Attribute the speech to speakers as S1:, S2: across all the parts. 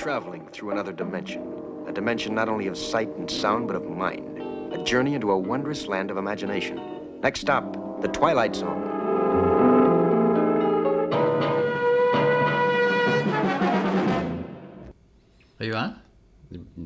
S1: traveling through another dimension. A dimension not only of sight and sound, but of mind. A journey into a wondrous land of imagination. Next stop, the Twilight Zone.
S2: Are you on?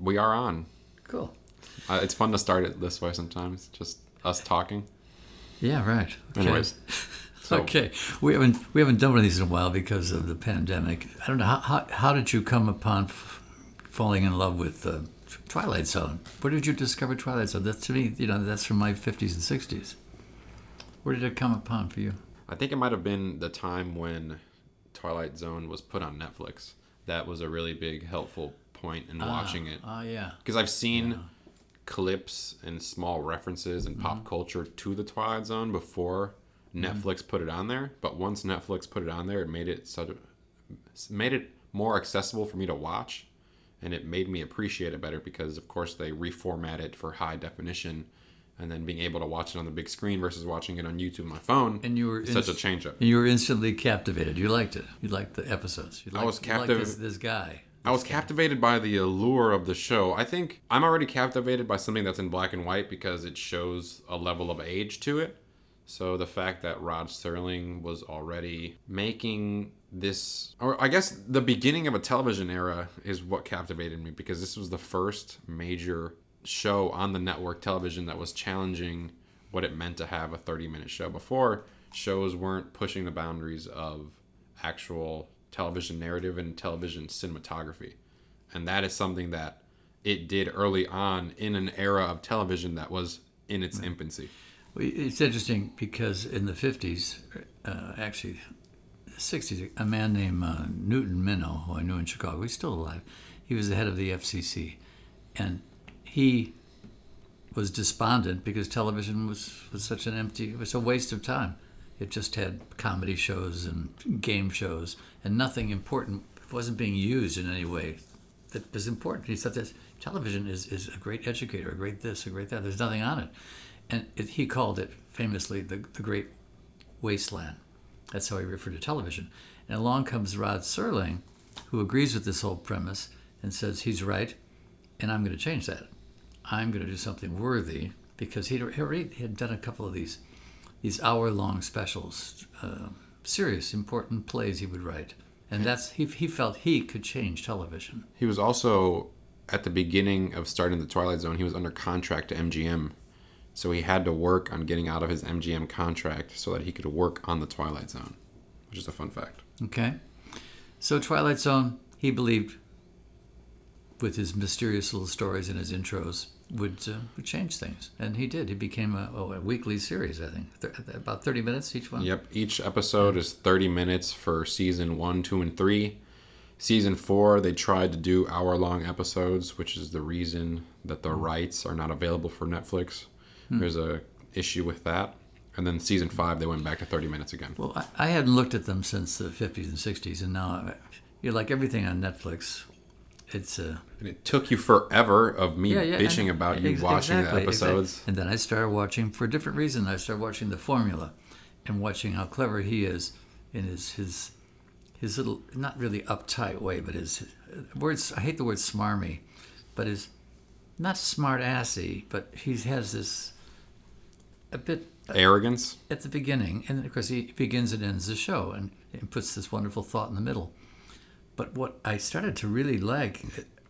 S3: We are on.
S2: Cool.
S3: Uh, it's fun to start it this way sometimes, just us talking.
S2: Yeah, right. Okay.
S3: Anyways, so
S2: okay, we haven't we haven't done one of these in a while because of the pandemic. I don't know how how, how did you come upon f- falling in love with uh, Twilight Zone? Where did you discover Twilight Zone? That to me, you know, that's from my fifties and sixties. Where did it come upon for you?
S3: I think it might have been the time when Twilight Zone was put on Netflix. That was a really big helpful point in ah, watching it.
S2: Oh yeah,
S3: because I've seen clips and small references and pop mm-hmm. culture to the Twilight Zone before Mm-hmm. Netflix put it on there. But once Netflix put it on there, it made it such made it more accessible for me to watch, and it made me appreciate it better because, of course, they reformat it for high definition. And then being able to watch it on the big screen versus watching it on YouTube on my phone,
S2: and you were
S3: is such a
S2: inst-
S3: change up.
S2: You were instantly captivated. You liked it. You liked the episodes. You liked,
S3: was captivated.
S2: this, this guy.
S3: I was captivated by the allure of the show. I think I'm already captivated by something that's in black and white because it shows a level of age to it. So the fact that Rod Serling was already making this, or I guess the beginning of a television era is what captivated me because this was the first major show on the network television that was challenging what it meant to have a 30 minute show. Before, shows weren't pushing the boundaries of actual television narrative and television cinematography. And that is something that it did early on in an era of television that was in its infancy.
S2: It's interesting because in the 50s, uh, actually, 60s, a man named uh, Newton Minow, who I knew in Chicago, he's still alive, he was the head of the FCC. And he was despondent because television was, was such an empty, it was a waste of time. It just had comedy shows and game shows, and nothing important wasn't being used in any way that was important. He said this television is, is a great educator, a great this, a great that. There's nothing on it. And it, he called it famously the, the great wasteland. That's how he referred to television. And along comes Rod Serling, who agrees with this whole premise and says he's right, and I'm going to change that. I'm going to do something worthy because he'd already had done a couple of these these hour-long specials, uh, serious, important plays he would write, and that's he, he felt he could change television.
S3: He was also at the beginning of starting the Twilight Zone, he was under contract to MGM. So he had to work on getting out of his MGM contract so that he could work on the Twilight Zone, which is a fun fact.
S2: Okay, so Twilight Zone, he believed, with his mysterious little stories and his intros, would uh, would change things, and he did. He became a, oh, a weekly series, I think, Th- about thirty minutes each one.
S3: Yep, each episode is 30 minutes for season 1, 2, and 3. Season 4, they tried to do hour long episodes, which is the reason that the rights are not available for Netflix. Hmm. There's a issue with that. And then season 5, they went back to 30 minutes again.
S2: Well, I, I hadn't looked at them since the fifties and sixties, and now uh, you're like everything on Netflix. It's uh,
S3: And it took you forever of me
S2: yeah, yeah,
S3: bitching
S2: and-
S3: about you
S2: ex-
S3: watching
S2: exactly,
S3: the episodes.
S2: exactly. And then I started watching for a different reason. I started watching the formula, and watching how clever he is in his his his little not really uptight way, but his uh, words. I hate the word smarmy, but his not smart assy, but he has this a bit uh,
S3: Arrogance.
S2: at the beginning, and of course he begins and ends the show, and, and puts this wonderful thought in the middle. But what I started to really like,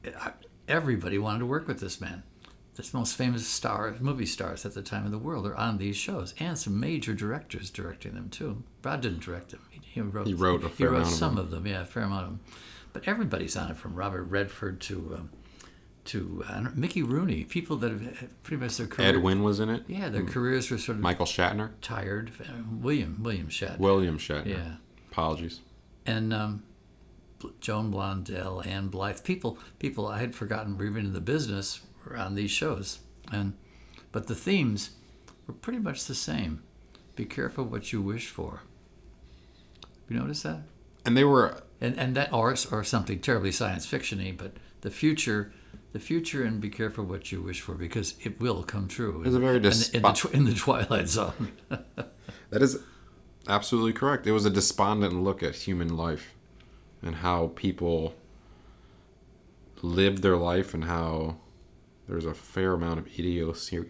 S2: uh, uh, everybody wanted to work with this man. The most famous stars, movie stars at the time of the world, are on these shows, and some major directors directing them too. Brad didn't direct them; he, he wrote.
S3: He wrote a
S2: he
S3: fair
S2: wrote
S3: amount of
S2: some
S3: them.
S2: of them, yeah, a fair amount of them. But everybody's on it, from Robert Redford to um, to uh, Mickey Rooney. People that have pretty much their career.
S3: Ed Wynn was in it.
S2: Yeah, their careers were sort of
S3: Michael Shatner.
S2: tired. Uh, William William Shatner.
S3: William Shatner.
S2: Yeah.
S3: Apologies.
S2: and um, Joan Blondell, Ann Blyth, people, people I had forgotten were even in the business were on these shows, and but the themes were pretty much the same. Be careful what you wish for. You notice that?
S3: And they were
S2: And and that or or something terribly science fictiony, but the future. The future, and be careful what you wish for, because it will come true.
S3: It's a very
S2: in, the- in, the, tw- in the twilight zone.
S3: That is absolutely correct. It was a despondent look at human life and how people lived their life and how there's a fair amount of idiosync.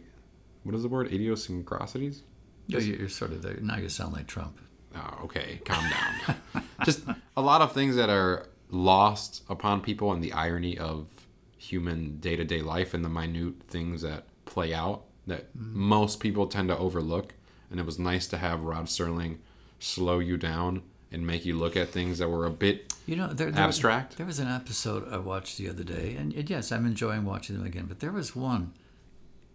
S3: What is the word? Idiosyncrasies.
S2: Yo, you- you're sort of there. Now you sound like Trump.
S3: Oh, okay, calm down. Just a lot of things that are lost upon people and the irony of human day to day life and the minute things that play out that most people tend to overlook. And it was nice to have Rod Serling slow you down and make you look at things that were a bit
S2: You know, there, there
S3: Abstract?
S2: there was an episode I watched the other day, and, and yes, I'm enjoying watching them again. But there was one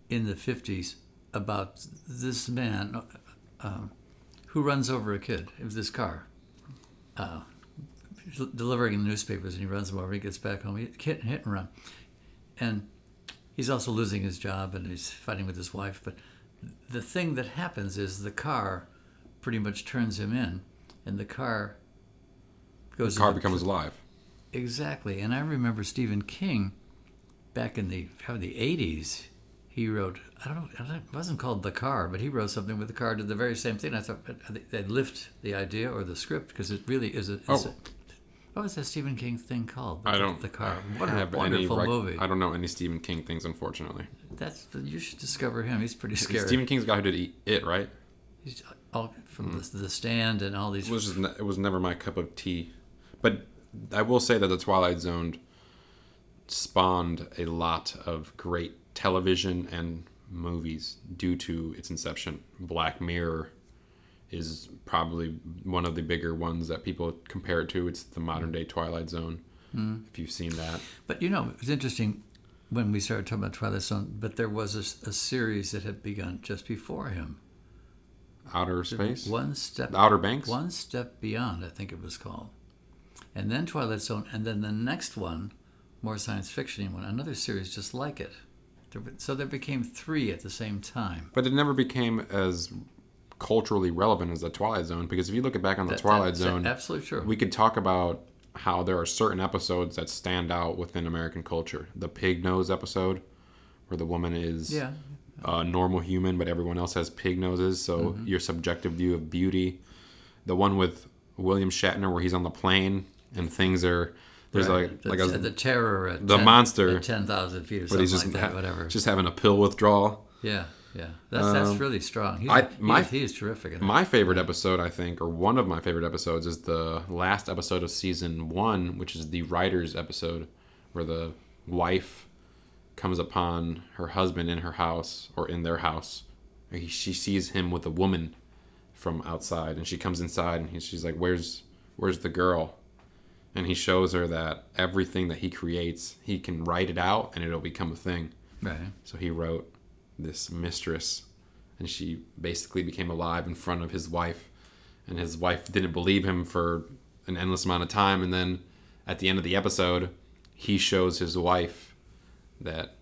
S2: in the '50s about this man uh, um, who runs over a kid with this car, uh, delivering the newspapers, and he runs them over. He gets back home, he hit, hit and run, and he's also losing his job, and he's fighting with his wife. But the thing that happens is the car pretty much turns him in, and the car goes.
S3: the car becomes alive.
S2: Exactly. And I remember Stephen King back in the probably the 80s. He wrote, I don't know, it wasn't called The Car, but he wrote something with the car, did the very same thing. I thought uh, they'd lift the idea or the script because it really is a. Is
S3: Oh.
S2: What was that Stephen King thing called?
S3: I don't.
S2: The Car. What a
S3: have
S2: wonderful
S3: any rec-
S2: movie.
S3: I don't know any Stephen King things, unfortunately.
S2: That's you should discover him. He's pretty scary.
S3: Stephen King's the guy who did Eat- it, right?
S2: He's all from hmm. the, the stand and all these.
S3: It was just ne- it was never my cup of tea. But I will say that the Twilight Zone spawned a lot of great television and movies due to its inception. Black Mirror is probably one of the bigger ones that people compare it to. It's the modern day Twilight Zone. Hmm. If you've seen that,
S2: But you know, it's interesting when we started talking about Twilight Zone. But there was a series that had begun just before him.
S3: Outer Space,
S2: One step,
S3: The Outer Banks.
S2: one step beyond, I think it was called. And then Twilight Zone, and then the next one, more science fiction one, another series just like it. So there became three at the same time.
S3: But it never became as culturally relevant as the Twilight Zone because if you look back on the
S2: That-
S3: Twilight
S2: that's
S3: Zone,
S2: absolutely true.
S3: we could talk about how there are certain episodes that stand out within American culture. The pig nose episode, where the woman is
S2: yeah,
S3: a normal human, but everyone else has pig noses, so
S2: Mm-hmm.
S3: your subjective view of beauty. The one with William Shatner, where he's on the plane and things are there's
S2: right.
S3: like
S2: the,
S3: like a,
S2: the terror at
S3: the
S2: 10
S3: monster,
S2: at ten thousand feet or something like that.
S3: ha-
S2: whatever.
S3: just having a pill withdrawal.
S2: yeah, yeah. That's that's
S3: Um,
S2: really strong. He's,
S3: I-
S2: he,
S3: my-
S2: he is terrific.
S3: My favorite episode, I think, or one of my favorite episodes, is the last episode of season one, which is the writers' episode, where the wife comes upon her husband in her house or in their house. He, she sees him with a woman from outside, and she comes inside, and he, she's like, "Where's, where's the girl?" And he shows her that everything that he creates, he can write it out, and it'll become a thing.
S2: right.
S3: So he wrote this mistress, and she basically became alive in front of his wife. And his wife didn't believe him for an endless amount of time. And then at the end of the episode, he shows his wife that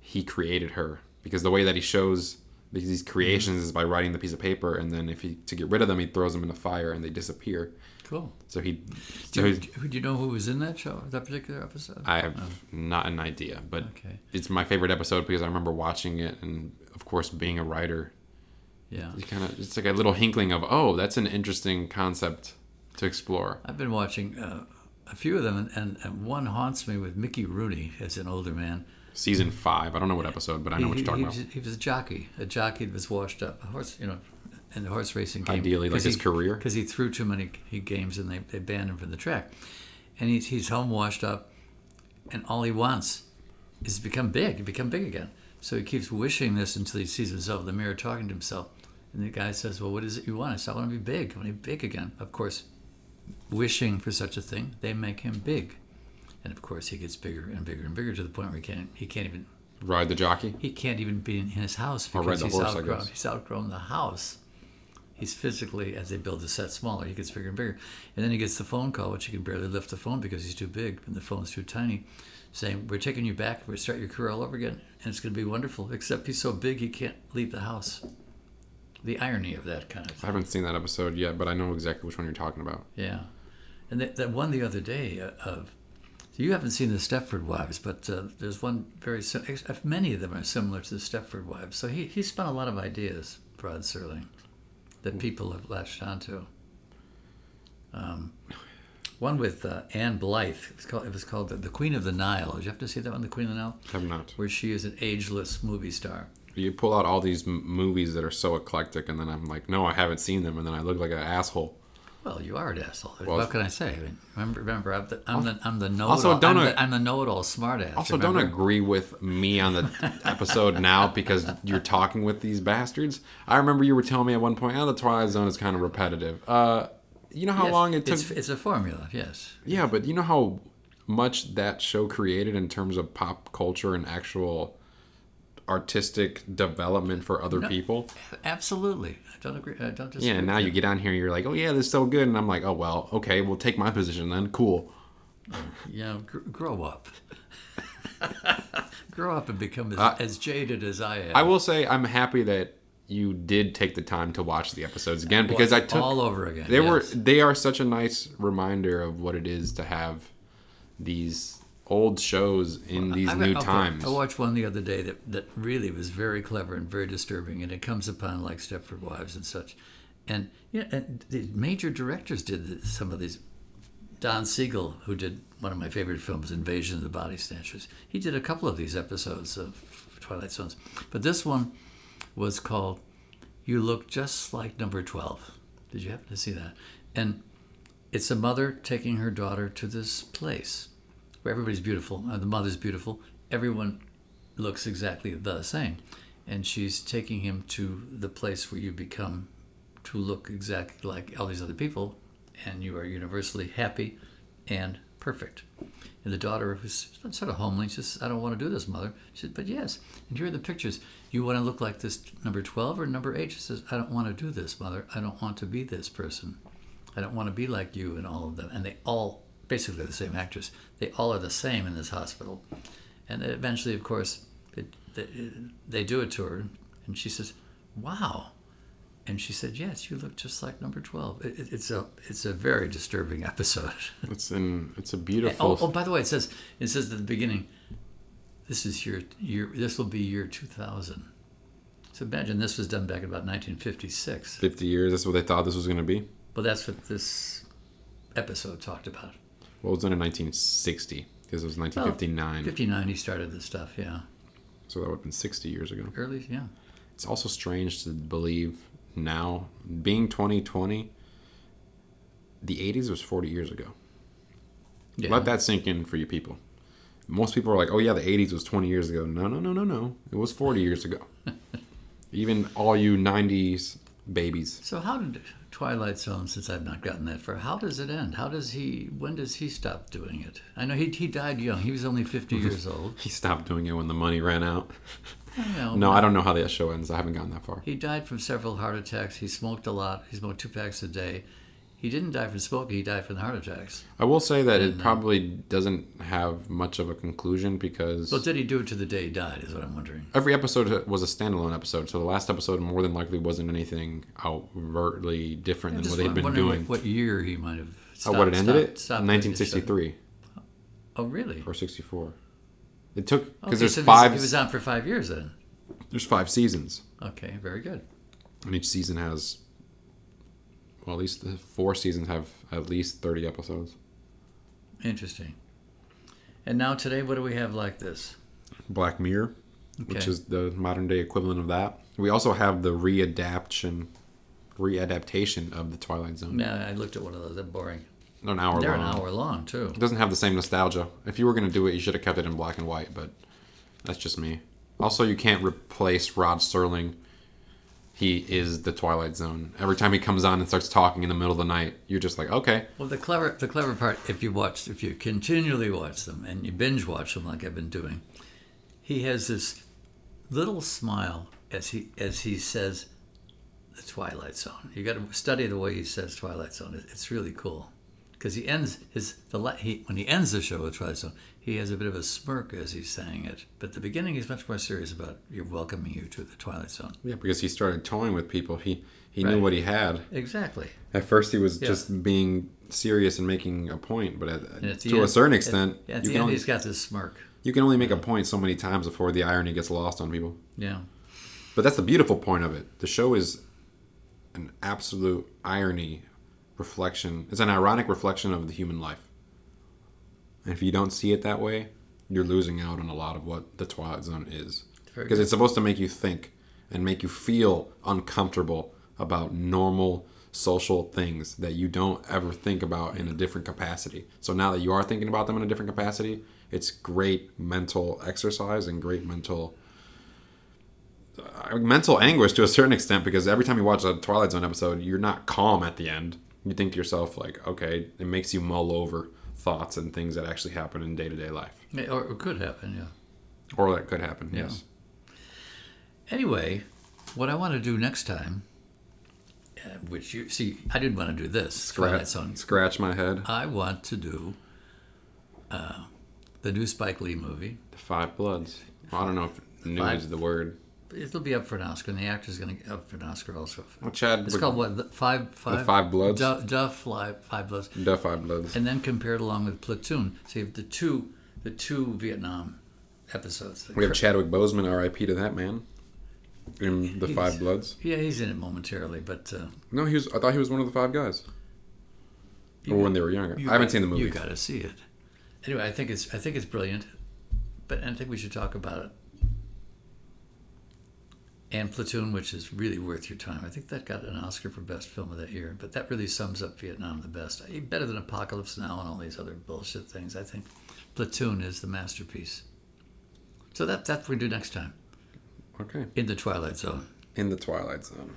S3: he created her. Because the way that he shows these creations mm-hmm. is by writing the piece of paper, and then if he to get rid of them, he throws them in the fire and they disappear.
S2: Cool.
S3: So he,
S2: Do you, do you know who was in that show, that particular episode?
S3: I have not an idea, but
S2: Okay.
S3: it's my favorite episode because I remember watching it, and of course, being a writer,
S2: Yeah.
S3: you kind of it's like a little hinkling of oh that's an interesting concept to explore
S2: I've been watching uh, a few of them, and, and, and one haunts me with Mickey Rooney as an older man.
S3: season five i don't know what episode but i know what you're talking
S2: he,
S3: about
S2: he was a jockey, a jockey that was washed up, a horse, you know, in the horse racing game.
S3: Ideally, like his career?
S2: Because he threw too many games and they, they banned him from the track. And he's, he's home washed up, and all he wants is to become big, to become big again. So he keeps wishing this until he sees himself in the mirror talking to himself. And the guy says, Well, what is it you want? I said, I want to be big. I want to be big again. Of course, wishing for such a thing, they make him big. And of course, he gets bigger and bigger and bigger to the point where he can't, he can't even
S3: ride the jockey
S2: he can't even be in his house because
S3: the
S2: he's
S3: horse, I
S2: outgrown.
S3: guess.
S2: He's outgrown the house. He's physically, as they build the set smaller, he gets bigger and bigger. And then he gets the phone call, which he can barely lift the phone because he's too big and the phone's too tiny, saying, "We're taking you back. We're start your career all over again, and it's going to be wonderful." Except he's so big he can't leave the house. The irony of that kind of thing.
S3: i haven't seen that episode yet but i know exactly which one you're talking about
S2: Yeah, and that, that one the other day uh, of you haven't seen the Stepford Wives, but uh, there's one very many of them are similar to the Stepford Wives. So he he spun a lot of ideas, Rod Serling, that people have latched onto. Um, One with uh, Ann Blyth. It was called, it was called the, the Queen of the Nile. Did you have to see that one, The Queen of the Nile?
S3: I Have not.
S2: Where she is an ageless movie star.
S3: You pull out all these m- movies that are so eclectic, and then I'm like, no, I haven't seen them, and then I look like an asshole.
S2: Well, you are an asshole.
S3: Well-
S2: what can I say? I mean, remember, remember, I'm the, I'm the, I'm the know-it-all.
S3: Also, don't
S2: I'm,
S3: I-
S2: the, I'm the know-it-all smartass.
S3: Also,
S2: remember?
S3: don't agree with me on the episode now because you're talking with these bastards. I remember you were telling me at one point, oh, the Twilight Zone is kind of repetitive. Uh, you know how
S2: Yes,
S3: long it took?
S2: It's, it's a formula, yes.
S3: Yeah, but you know how much that show created in terms of pop culture and actual artistic development for other people.
S2: Absolutely. I don't agree. I don't disagree.
S3: Yeah, and now you get on here, you're like, oh yeah, this is so good, and I'm like, oh well, okay, we'll take my position then. Cool.
S2: Know, gr- grow up. grow up and become as,
S3: Uh,
S2: as jaded as I am.
S3: I will say I'm happy that you did take the time to watch the episodes again because I took
S2: all over again.
S3: they were they are such a nice reminder of what it is to have these old shows in these
S2: I-
S3: new
S2: okay,
S3: times.
S2: I watched one the other day that, that really was very clever and very disturbing, and it comes upon like Stepford Wives and such. And yeah, and the major directors did some of these. Don Siegel, who did one of my favorite films, Invasion of the Body Snatchers, he did a couple of these episodes of Twilight Zones. But this one was called You Look Just Like Number 12. Did you happen to see that? And it's a mother taking her daughter to this place where everybody's beautiful. Uh, the mother's beautiful. Everyone looks exactly the same. And she's taking him to the place where you become to look exactly like all these other people, and you are universally happy and perfect. And the daughter, who's sort of homely, says, I don't want to do this, mother. She said, But yes. And here are the pictures. You want to look like this number 12 or number 8? She says, I don't want to do this, mother. I don't want to be this person. I don't want to be like you and all of them. And they all, basically the same actress, they all are the same in this hospital. And then eventually, of course, they, they, they do it to her. And she says, Wow. And she said, "Yes, you look just like number 12." It, it, it's a it's a very disturbing episode.
S3: It's in it's a
S2: oh,
S3: beautiful
S2: oh, by the way, it says it says at the beginning, "This is your year. This will be year 2000." So imagine this was done back in about 1956.
S3: 50 years. That's what they thought this was going to be.
S2: Well, that's what this episode talked about.
S3: Well, it was done in 1960 because it was 1959.
S2: 59, he started this stuff. Yeah,
S3: So that would have been 60 years ago.
S2: early. Yeah,
S3: It's also strange to believe now, being 2020, the 80s was 40 years ago.
S2: yeah.
S3: Let that sink in for you people. Most people are like, oh, yeah, the 80s was 20 years ago. No, no, no, no, no. It was 40 years ago. Even all you 90s babies.
S2: So how did Twilight Zone? Since I've not gotten that far, how does it end? How does he? When does he stop doing it? I know he he died young. He was only 50 years old.
S3: He stopped doing it when the money ran out.
S2: Know,
S3: No, I don't know how that show ends. I haven't gotten that far.
S2: He died from several heart attacks. He smoked a lot. He smoked two packs a day. He didn't die from smoking. He died from the heart attacks.
S3: I will say that it uh, probably doesn't have much of a conclusion because
S2: So did he do it to the day he died? Is what I'm wondering.
S3: every episode was a standalone episode. So the last episode more than likely wasn't anything overtly different
S2: I'm
S3: than what they'd been doing.
S2: What, what year he might have.
S3: oh, what it ended
S2: stopped-
S3: it?
S2: stopped-
S3: 1963
S2: Oh, really?
S3: or 64. It took because
S2: Okay,
S3: there's
S2: so
S3: five.
S2: He was on for five years then.
S3: there's five seasons,
S2: Okay, very good.
S3: and each season has. Well, at least the four seasons have at least 30 episodes.
S2: Interesting. And now today, what do we have like this?
S3: Black Mirror, which is the modern day equivalent of that. We also have the readaptation, readaptation of the Twilight Zone.
S2: Yeah, I looked at one of those. They're boring.
S3: An hour
S2: They're
S3: long.
S2: an hour long too.
S3: It doesn't have the same nostalgia. If you were going to do it, you should have kept it in black and white, but that's just me. Also, you can't replace Rod Serling. He is the Twilight Zone. Every time he comes on and starts talking in the middle of the night, you're just like, okay.
S2: Well, the clever the clever part, if you watch, if you continually watch them and you binge watch them like I've been doing, he has this little smile as he as he says, "The Twilight Zone." You got to study the way he says "Twilight Zone." It's really cool because he ends his the he when he ends the show with Twilight Zone, he has a bit of a smirk as he's saying it. But at the beginning, he's much more serious about you're welcoming you to the Twilight Zone.
S3: Yeah, because he started toying with people. He he knew what he had.
S2: Exactly.
S3: At first, he was
S2: Yeah.
S3: just being serious and making a point, but at,
S2: at
S3: to a certain extent,
S2: at,
S3: you,
S2: the
S3: can
S2: end,
S3: only,
S2: he's got this smirk.
S3: you can only make a point so many times before the irony gets lost on people.
S2: Yeah.
S3: But that's the beautiful point of it. The show is an absolute irony reflection. It's an ironic reflection of the human life. And if you don't see it that way, you're losing out on a lot of what the Twilight Zone is. Because it's supposed to make you think and make you feel uncomfortable about normal social things that you don't ever think about in a different capacity. So now that you are thinking about them in a different capacity, it's great mental exercise and great mental uh, mental anguish to a certain extent because every time you watch a Twilight Zone episode, you're not calm at the end. You think to yourself like, okay, it makes you mull over thoughts and things that actually happen in day to day life,
S2: Yeah, Or it could happen, yeah.
S3: or that could happen. Yes.
S2: Anyway, what I want to do next time, uh, which you see, I didn't want to do this.
S3: Scratch,
S2: Zone.
S3: scratch my head.
S2: I want to do uh, the new Spike Lee movie.
S3: The Five Bloods. Well, I don't know if new
S2: Five-
S3: is the word.
S2: It'll be up for an Oscar, and the actor's going to get up for an Oscar also.
S3: Well, Chad.
S2: It's called what? The five, five,
S3: Five Bloods?
S2: Duff, Duff Five, five Bloods,
S3: The Five Bloods.
S2: and then compared along with Platoon. See the two, the two Vietnam episodes.
S3: We have Chadwick Boseman, R.I.P. to that man. In the Five Bloods.
S2: Yeah, he's in it momentarily, but uh,
S3: No, he was. I thought he was one of the five guys. Or when they were younger.
S2: you
S3: I haven't
S2: got-
S3: seen the movie.
S2: You got to see it. Anyway, I think it's I think it's brilliant, but I think we should talk about it. And Platoon, which is really worth your time. I think that got an Oscar for best film of that year. But that really sums up Vietnam the best. Eh, Better than Apocalypse Now and all these other bullshit things. I think Platoon is the masterpiece. So that that's what we do next time
S3: Okay.
S2: in the Twilight Zone.
S3: In the Twilight Zone.